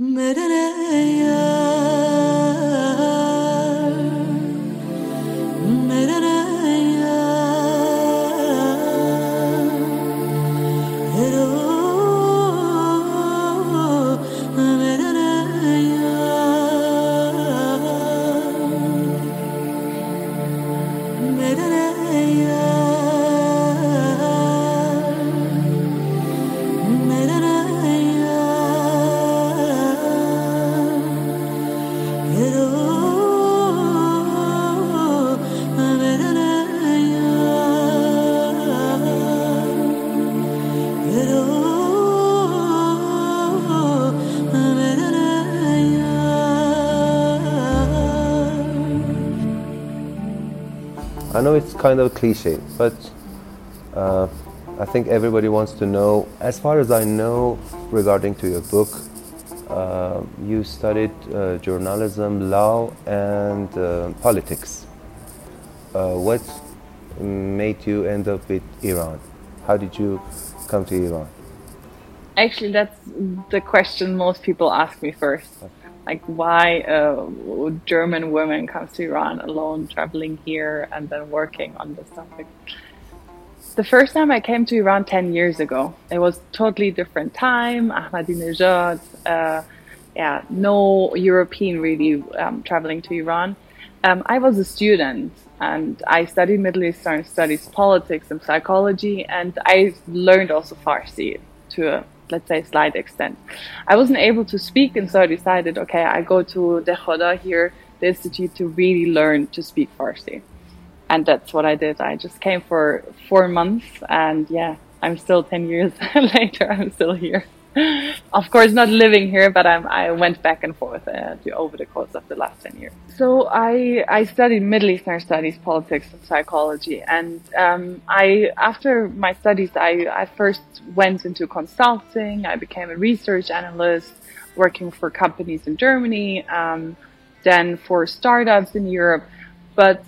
Merereye I know it's kind of a cliche, but uh, I think everybody wants to know. As far as I know, regarding to your book, uh, you studied uh, journalism, law, and uh, politics. Uh, what made you end up with Iran? How did you come to Iran? Actually, that's the question most people ask me first. Like, why a German woman comes to Iran alone, traveling here, and then working on this topic. The first time I came to Iran 10 years ago, it was totally different time. Ahmadinejad, uh, yeah, no European really um, traveling to Iran. Um, I was a student and I studied Middle Eastern studies, politics, and psychology, and I learned also Farsi to a let's say slight extent. I wasn't able to speak, and so I decided, okay, I go to Dehkhoda here, the institute, to really learn to speak Farsi, and that's what I did. I just came for four months, and yeah, I'm still ten years later. I'm still here of course, not living here, but I'm, i went back and forth uh, over the course of the last 10 years. So I, I studied Middle Eastern studies, politics, and psychology. And um, I, after my studies, I, I first went into consulting. I became a research analyst, working for companies in Germany, um, then for startups in Europe. But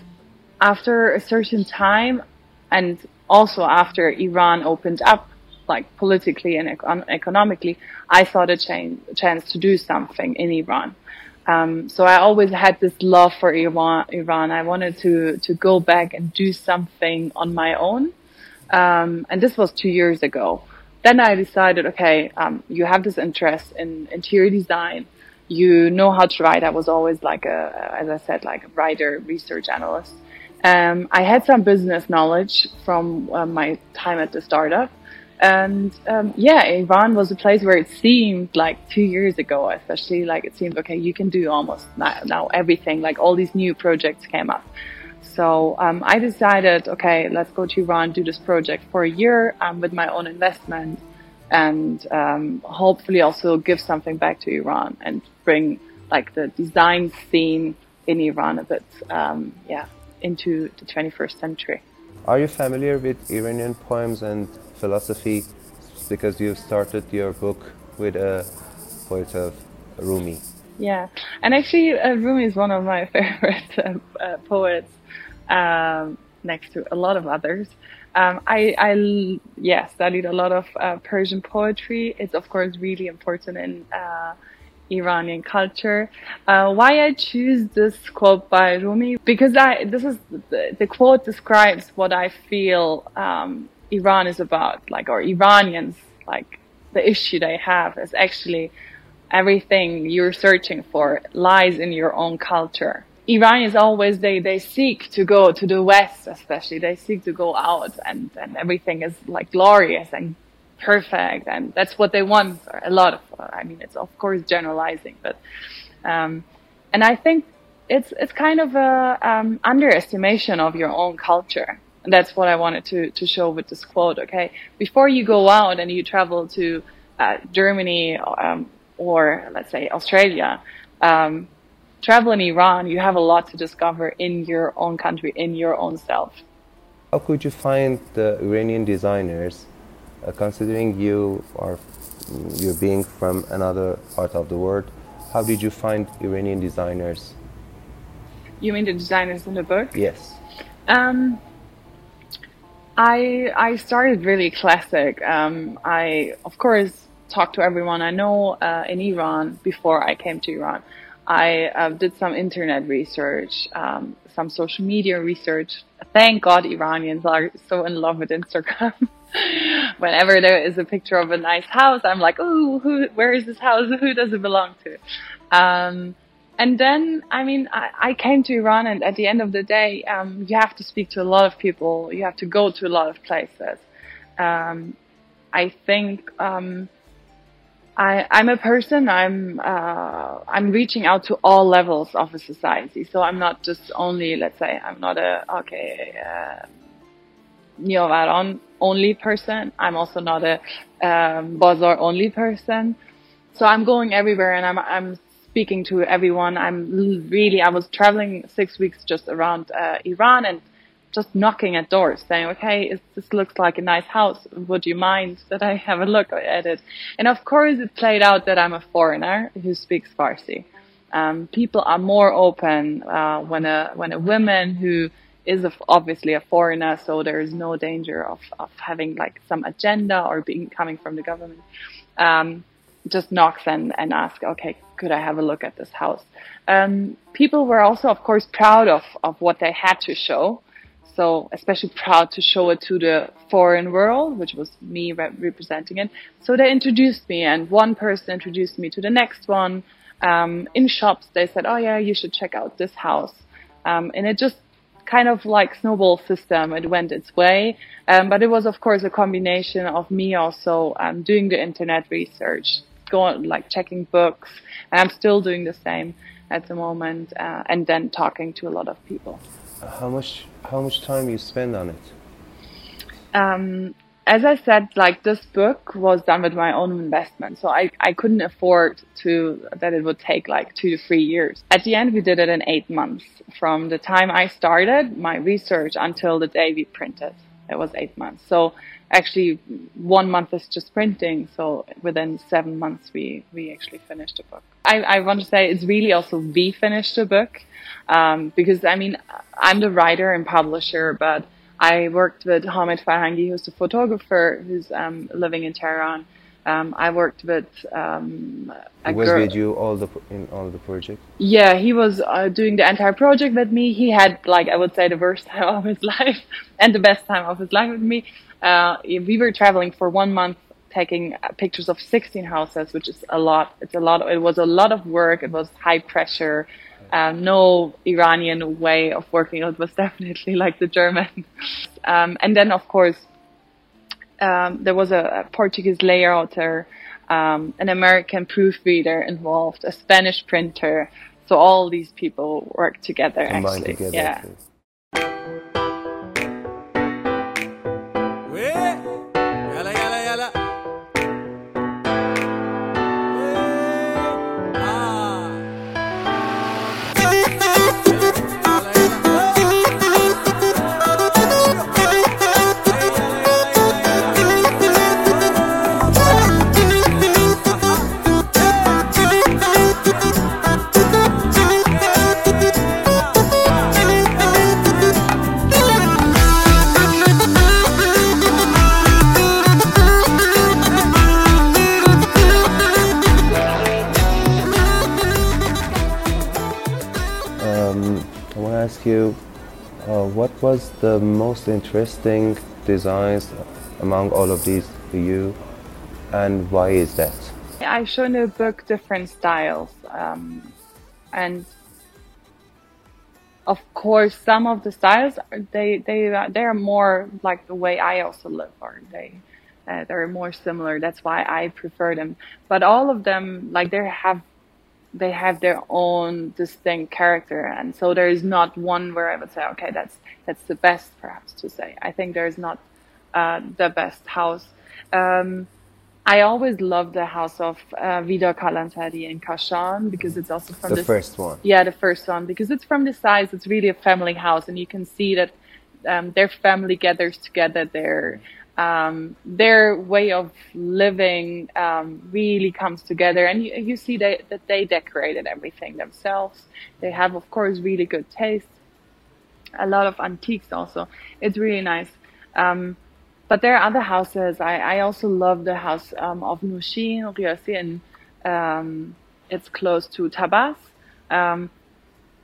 after a certain time, and also after Iran opened up like politically and econ- economically, I thought a chance to do something in Iran. Um, so I always had this love for Iran. Iran. I wanted to to go back and do something on my own. Um, and this was two years ago. Then I decided, okay, um, you have this interest in interior design. You know how to write. I was always like a, as I said, like a writer, research analyst. Um, I had some business knowledge from uh, my time at the startup. And um, yeah, Iran was a place where it seemed like two years ago, especially like it seemed okay, you can do almost now, now everything. Like all these new projects came up. So um, I decided, okay, let's go to Iran, do this project for a year um, with my own investment, and um, hopefully also give something back to Iran and bring like the design scene in Iran a bit, um, yeah, into the 21st century. Are you familiar with Iranian poems and philosophy because you started your book with a poet of Rumi. Yeah, and actually, uh, Rumi is one of my favorite uh, uh, poets, um, next to a lot of others. Um, I, I, yeah, studied a lot of uh, Persian poetry. It's of course really important in uh, Iranian culture. Uh, why I choose this quote by Rumi? Because I, this is the, the quote describes what I feel um, Iran is about, like, or Iranians, like, the issue they have is actually everything you're searching for lies in your own culture. Iranians always they they seek to go to the west, especially they seek to go out, and and everything is like glorious and perfect, and that's what they want. A lot of, I mean, it's of course generalizing, but um, and I think it's it's kind of a um, underestimation of your own culture and that's what I wanted to, to show with this quote. Okay. Before you go out and you travel to uh, Germany um, or let's say Australia, um, travel in Iran, you have a lot to discover in your own country, in your own self. How could you find the Iranian designers, uh, considering you are you being from another part of the world? How did you find Iranian designers? You mean the designers in the book? Yes. Um, I I started really classic. Um, I of course talked to everyone I know uh, in Iran before I came to Iran. I uh, did some internet research, um, some social media research. Thank God Iranians are so in love with Instagram. Whenever there is a picture of a nice house, I'm like, oh, who, where is this house? Who does it belong to? Um, and then, I mean, I, I, came to Iran, and at the end of the day, um, you have to speak to a lot of people. You have to go to a lot of places. Um, I think um, I, am a person. I'm uh, I'm reaching out to all levels of a society. So I'm not just only, let's say, I'm not a okay uh, Niavaran only person. I'm also not a um, Bazar only person. So I'm going everywhere, and I'm I'm speaking to everyone. I'm really, I was traveling six weeks just around uh, Iran and just knocking at doors saying, okay, this looks like a nice house. Would you mind that I have a look at it? And of course it played out that I'm a foreigner who speaks Farsi. Um, people are more open, uh, when a, when a woman who is a, obviously a foreigner, so there is no danger of, of having like some agenda or being coming from the government. Um, just knocks and, and asks, okay, could I have a look at this house? Um, people were also, of course, proud of, of what they had to show. So especially proud to show it to the foreign world, which was me re- representing it. So they introduced me and one person introduced me to the next one. Um, in shops, they said, oh yeah, you should check out this house. Um, and it just kind of like snowball system. It went its way. Um, but it was, of course, a combination of me also um, doing the internet research, going like checking books, and I'm still doing the same at the moment, uh, and then talking to a lot of people. How much how much time you spend on it? Um, as I said, like this book was done with my own investment, so I, I couldn't afford to that it would take like two to three years. At the end, we did it in eight months from the time I started my research until the day we printed. It was eight months. So actually, one month is just printing. So within seven months, we we actually finished the book. I, I want to say it's really also we finished the book um, because I mean I'm the writer and publisher, but I worked with Hamid Farhangi, who's a photographer who's um, living in Tehran. Um, I worked with um, a was with you all the in all the project. Yeah, he was uh, doing the entire project with me. He had like I would say the worst time of his life and the best time of his life with me. Uh, we were traveling for one month, taking uh, pictures of 16 houses, which is a lot. It's a lot. It was a lot of work. It was high pressure um, no Iranian way of working. It was definitely like the German. Um, and then, of course, um, there was a, a Portuguese layouter, um, an American proofreader involved, a Spanish printer. So all these people worked together. Combined actually, together. Yeah. Uh, what was the most interesting designs among all of these for you, and why is that? I show in the book different styles, um, and of course, some of the styles they they they are more like the way I also live, or they uh, they're more similar. That's why I prefer them. But all of them, like they have they have their own distinct character. And so there is not one where i would say okay that's that's the best perhaps to say. I think there's not uh, the best house. Um, i always love the house of uh, vida kalantari in kashan because it's also from the, the first one. Yeah the first one. Because it's from the size it's really a family house. And you can see that um, their family gathers together. There um, their way of living um, really comes together, and you, you see they, that they decorated everything themselves. They have, of course, really good taste. A lot of antiques also. It's really nice. Um, but there are other houses. I, I also love the house um, of Nushin Riyasi, and um, it's close to Tabas.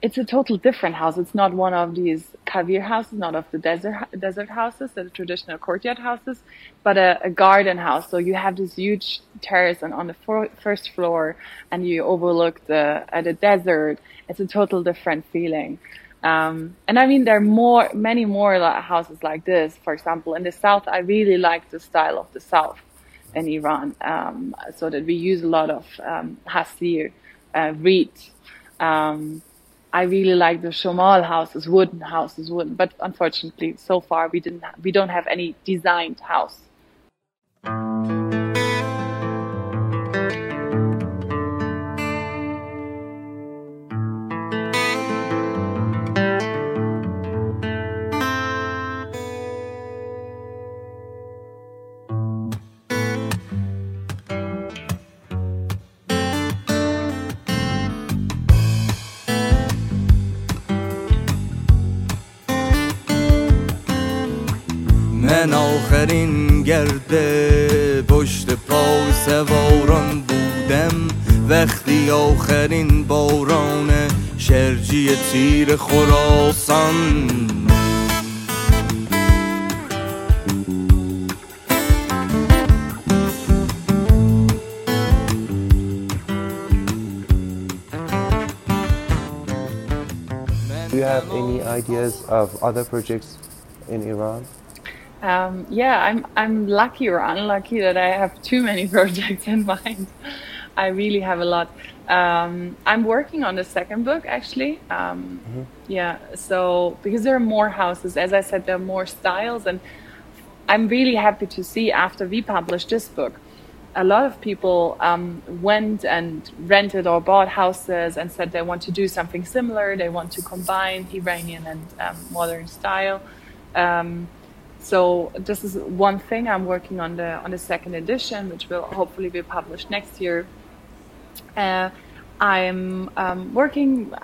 It's a total different house. It's not one of these kavir houses, not of the desert desert houses, the traditional courtyard houses, but a, a garden house. So you have this huge terrace and on the for, first floor, and you overlook the uh, the desert. It's a total different feeling. Um, and I mean, there are more, many more houses like this. For example, in the south, I really like the style of the south in Iran, um, so that we use a lot of um, hasir, uh, reed. Um, I really like the Shomal houses, wooden houses, wooden. But unfortunately, so far we didn't. We don't have any designed house. من آخرین گرده پشت پای سواران بودم وقتی آخرین باران شرجی تیر خراسان Do you have any ideas of other projects in Iran? Um, yeah, I'm I'm lucky or unlucky that I have too many projects in mind. I really have a lot. Um, I'm working on the second book actually. Um, mm-hmm. Yeah, so because there are more houses, as I said, there are more styles, and I'm really happy to see after we published this book, a lot of people um, went and rented or bought houses and said they want to do something similar. They want to combine Iranian and um, modern style. So this is one thing I'm working on the on the second edition, which will hopefully be published next year. Uh, I'm um, working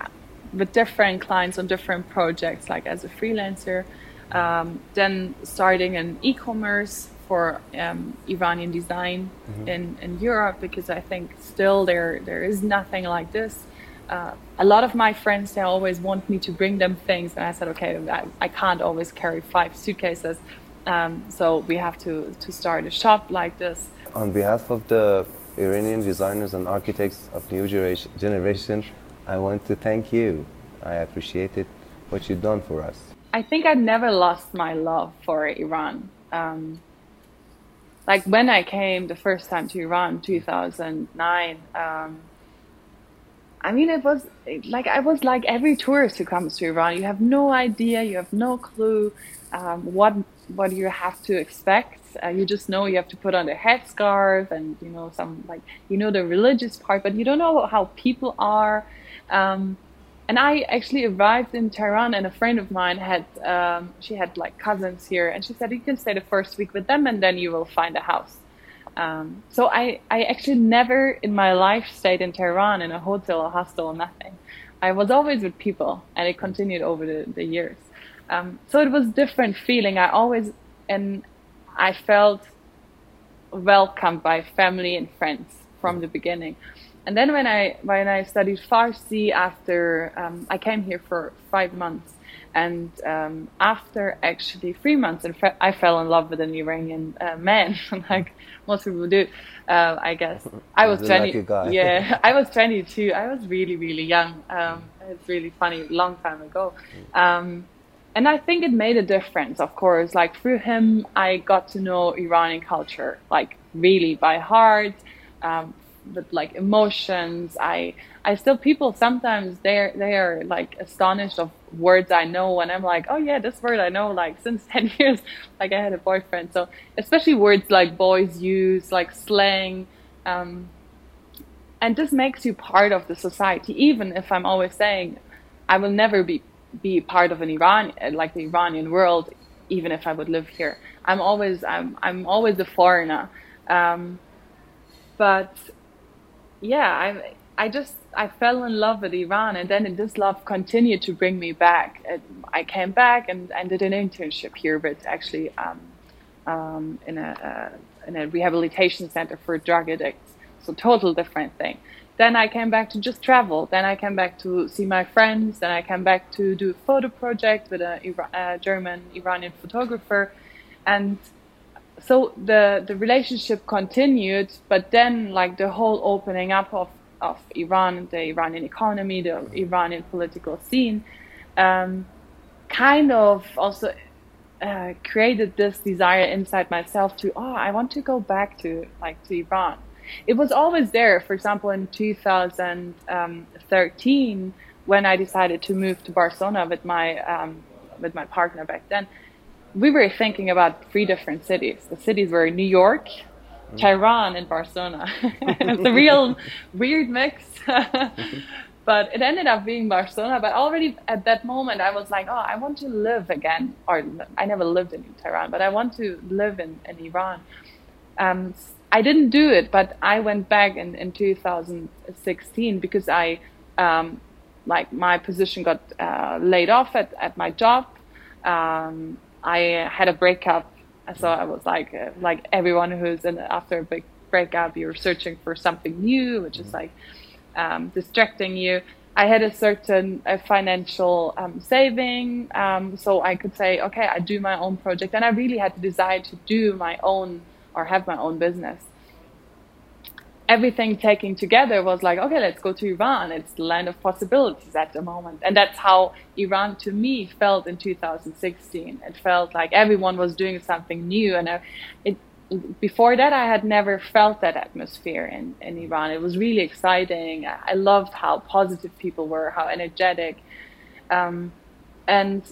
with different clients on different projects, like as a freelancer. Um, then starting an e-commerce for um, Iranian design mm-hmm. in, in Europe because I think still there there is nothing like this. Uh, a lot of my friends they always want me to bring them things, and I said, okay, I, I can't always carry five suitcases, um, so we have to to start a shop like this. On behalf of the Iranian designers and architects of new generation, I want to thank you. I appreciated what you've done for us. I think I never lost my love for Iran. Um, like when I came the first time to Iran, 2009. Um, I mean, it was like I was like every tourist who comes to Iran. You have no idea, you have no clue um, what what you have to expect. Uh, you just know you have to put on a headscarf and you know some like you know the religious part, but you don't know how people are. Um, and I actually arrived in Tehran, and a friend of mine had um, she had like cousins here, and she said you can stay the first week with them, and then you will find a house. Um, so I I actually never in my life stayed in Tehran in a hotel or hostel or nothing. I was always with people, and it continued over the, the years. Um, so it was different feeling. I always and I felt welcomed by family and friends from the beginning. And then when I when I studied Farsi after um, I came here for five months, and um, after actually three months, and I fell in love with an Iranian uh, man, like most people do. Uh, I guess I was twenty. Yeah, I was twenty-two. I was really really young. Um, it's really funny, long time ago. Um, and I think it made a difference, of course. Like through him, I got to know Iranian culture, like really by heart, um, with like emotions. I, I still people sometimes they're they are like astonished of words I know, and I'm like, oh yeah, this word I know like since ten years. Like I had a boyfriend, so especially words like boys use, like slang. Um, and this makes you part of the society, even if I'm always saying I will never be be part of an Iran, like the Iranian world, even if I would live here. I'm always, I'm, I'm always a foreigner. Um, but yeah, I, I just, I fell in love with Iran and then this love continued to bring me back. I came back and, and did an internship here but actually, um, um, in a uh, in a rehabilitation center for drug addicts. So total different thing. Then I came back to just travel. Then I came back to see my friends. Then I came back to do a photo project with a, German Iranian photographer, and so the the relationship continued. But then, like the whole opening up of of Iran, the Iranian economy, the Iranian political scene, um, kind of also uh, created this desire inside myself to oh, I want to go back to like to Iran it was always there. For example, in 2013, when I decided to move to Barcelona with my um, with my partner back then, we were thinking about three different cities. The cities were New York, mm. Tehran, and Barcelona. it's a real weird mix. but it ended up being Barcelona. But already at that moment, I was like, oh, I want to live again. Or I never lived in Tehran, but I want to live in, in Iran. Um, I didn't do it, but I went back in, in 2016 because I, um, like, my position got uh, laid off at, at my job. Um, I had a breakup, so I was like, uh, like everyone who's in after a big breakup, you're searching for something new, which is like um, distracting you. I had a certain uh, financial um, saving, um, so I could say, okay, I do my own project, and I really had the desire to do my own or have my own business. Everything taken together was like, okay, let's go to Iran. It's the land of possibilities at the moment. And that's how Iran to me felt in 2016. It felt like everyone was doing something new. And it, before that, I had never felt that atmosphere in, in Iran. It was really exciting. I loved how positive people were, how energetic. Um, and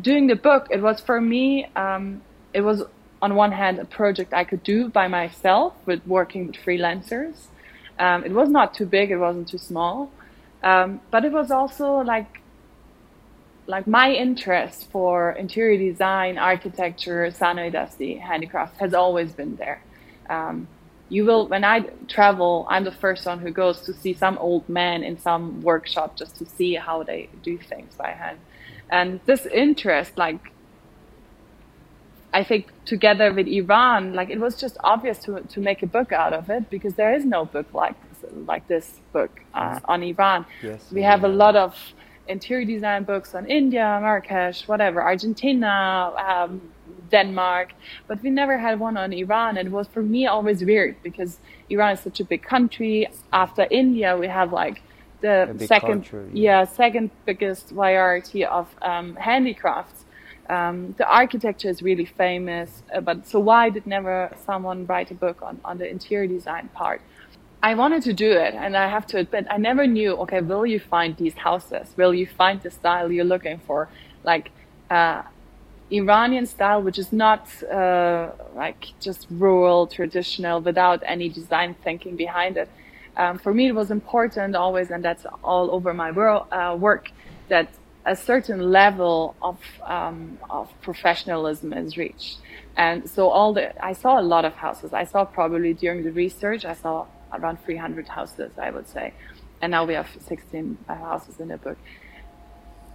doing the book, it was for me, um, it was on one hand, a project I could do by myself with working with freelancers. Um, it was not too big, it wasn't too small, um, but it was also like like my interest for interior design, architecture, Sanoi Dasti, handicraft has always been there. Um, you will when I travel, I'm the first one who goes to see some old man in some workshop just to see how they do things by hand. And this interest, like I think together with Iran, like it was just obvious to to make a book out of it because there is no book like like this book uh, on Iran. Yes, we have a lot of interior design books on India, Marrakesh, whatever, Argentina, um, Denmark, but we never had one on Iran. And it was for me always weird because Iran is such a big country. After India, we have like the second, yeah. yeah. second biggest variety of um, handicrafts. Um, the architecture is really famous, uh, but so why did never someone write a book on, on the interior design part? I wanted to do it, and I have to admit, I never knew. Okay, will you find these houses? Will you find the style you're looking for, like uh, Iranian style, which is not uh, like just rural, traditional, without any design thinking behind it? Um, for me, it was important always, and that's all over my world, uh, work that a certain level of um, of professionalism is reached. And so all the I saw a lot of houses. I saw probably during the research I saw around 300 houses, I would say, and now we have 16 uh, houses in the book.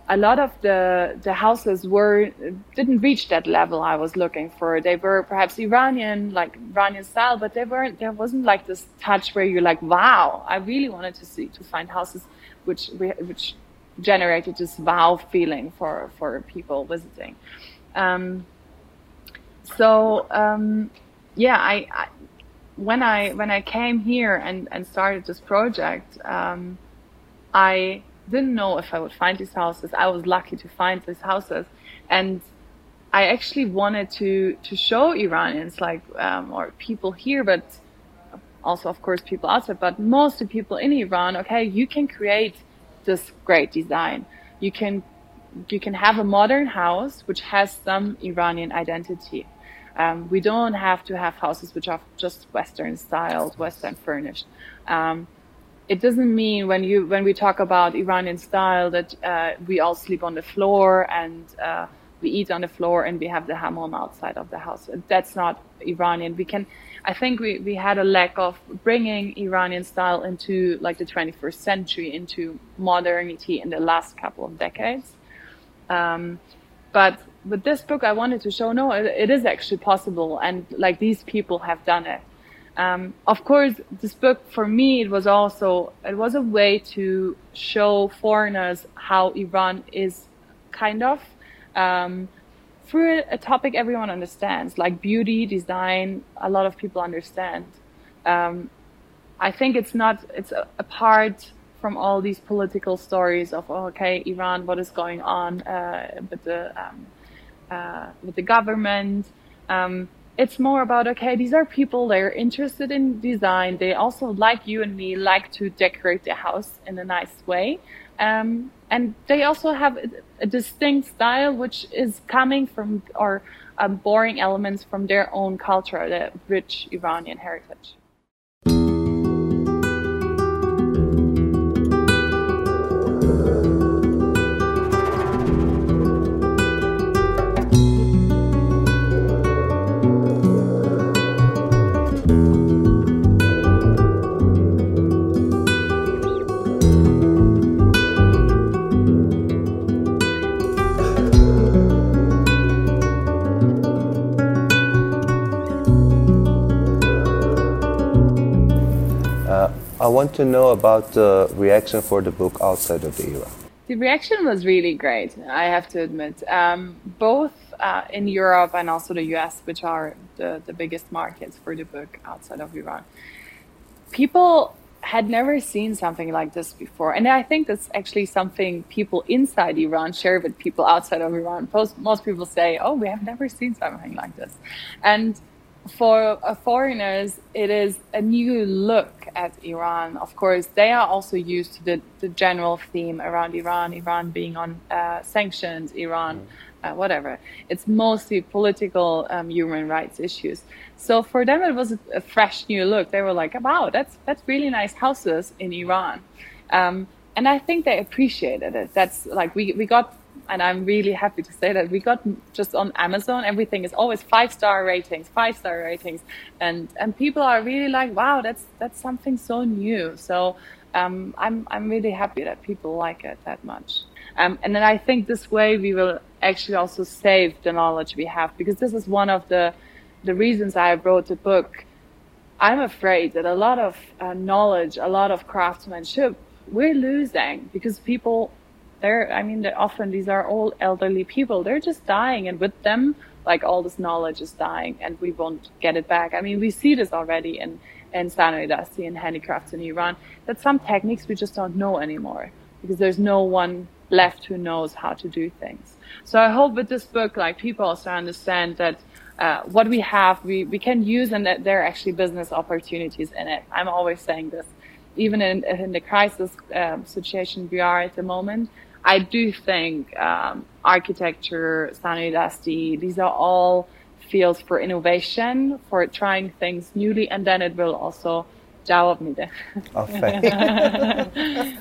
A lot of the the houses were didn't reach that level I was looking for. They were perhaps Iranian, like Iranian style, but they weren't. There wasn't like this touch where you're like, wow! I really wanted to see to find houses which which generated this wow feeling for for people visiting. Um, so um, yeah, I, I, when I when I came here and and started this project, um, I didn't know if I would find these houses. I was lucky to find these houses, and I actually wanted to to show Iranians like um, or people here, but also of course people outside, but mostly people in Iran. Okay, you can create this great design. You can you can have a modern house which has some Iranian identity. Um, we don't have to have houses which are just Western styled, Western furnished. Um, it doesn't mean when you when we talk about Iranian style that uh, we all sleep on the floor and uh, we eat on the floor and we have the hammam outside of the house. That's not Iranian. We can I think we, we had a lack of bringing Iranian style into like the 21st century, into modernity in the last couple of decades. Um, but with this book, I wanted to show no, it, it is actually possible, and like these people have done it. Um, of course, this book for me it was also it was a way to show foreigners how Iran is kind of um, through a topic everyone understands, like beauty, design. A lot of people understand. Um, I think it's not it's apart from all these political stories of oh, okay Iran, what is going on uh, with the um, uh, with the government. Um, it's more about okay these are people they're interested in design they also like you and me like to decorate their house in a nice way um, and they also have a distinct style which is coming from or um, borrowing elements from their own culture the rich iranian heritage want to know about the reaction for the book outside of the Iran. The reaction was really great, I have to admit. Um, both uh, in Europe and also the US, which are the, the biggest markets for the book outside of Iran. People had never seen something like this before. And I think that's actually something people inside Iran share with people outside of Iran. Most, most people say, oh, we have never seen something like this. And for uh, foreigners, it is a new look at Iran. Of course, they are also used to the, the general theme around Iran, Iran being on uh, sanctions, Iran, mm. uh, whatever. It's mostly political um, human rights issues. So for them, it was a, a, fresh new look. They were like, wow, that's, that's really nice houses in Iran. Um, and I think they appreciated it. That's like, we, we got and I'm really happy to say that we got just on Amazon, everything is always five star ratings, five star ratings, and and people are really like, wow, that's that's something so new. So um, I'm I'm really happy that people like it that much. Um, and then I think this way we will actually also save the knowledge we have because this is one of the the reasons I wrote the book. I'm afraid that a lot of uh, knowledge, a lot of craftsmanship, we're losing because people they're i mean often these are all elderly people. They're just dying and with them like all this knowledge is dying and we won't get it back. I mean we see this already in in Sanoi Dasti and handicrafts in iran that some techniques we just don't know anymore because there's no one left who knows how to do things. So i hope with this book like people also understand that uh, what we have we, we can use and that there are actually business opportunities in it. I'm always saying this. Even in, in the crisis um, situation we are at the moment I do think um, architecture, sanidasti, these are all fields for innovation, for trying things newly, and then it will also cevap me Aferin.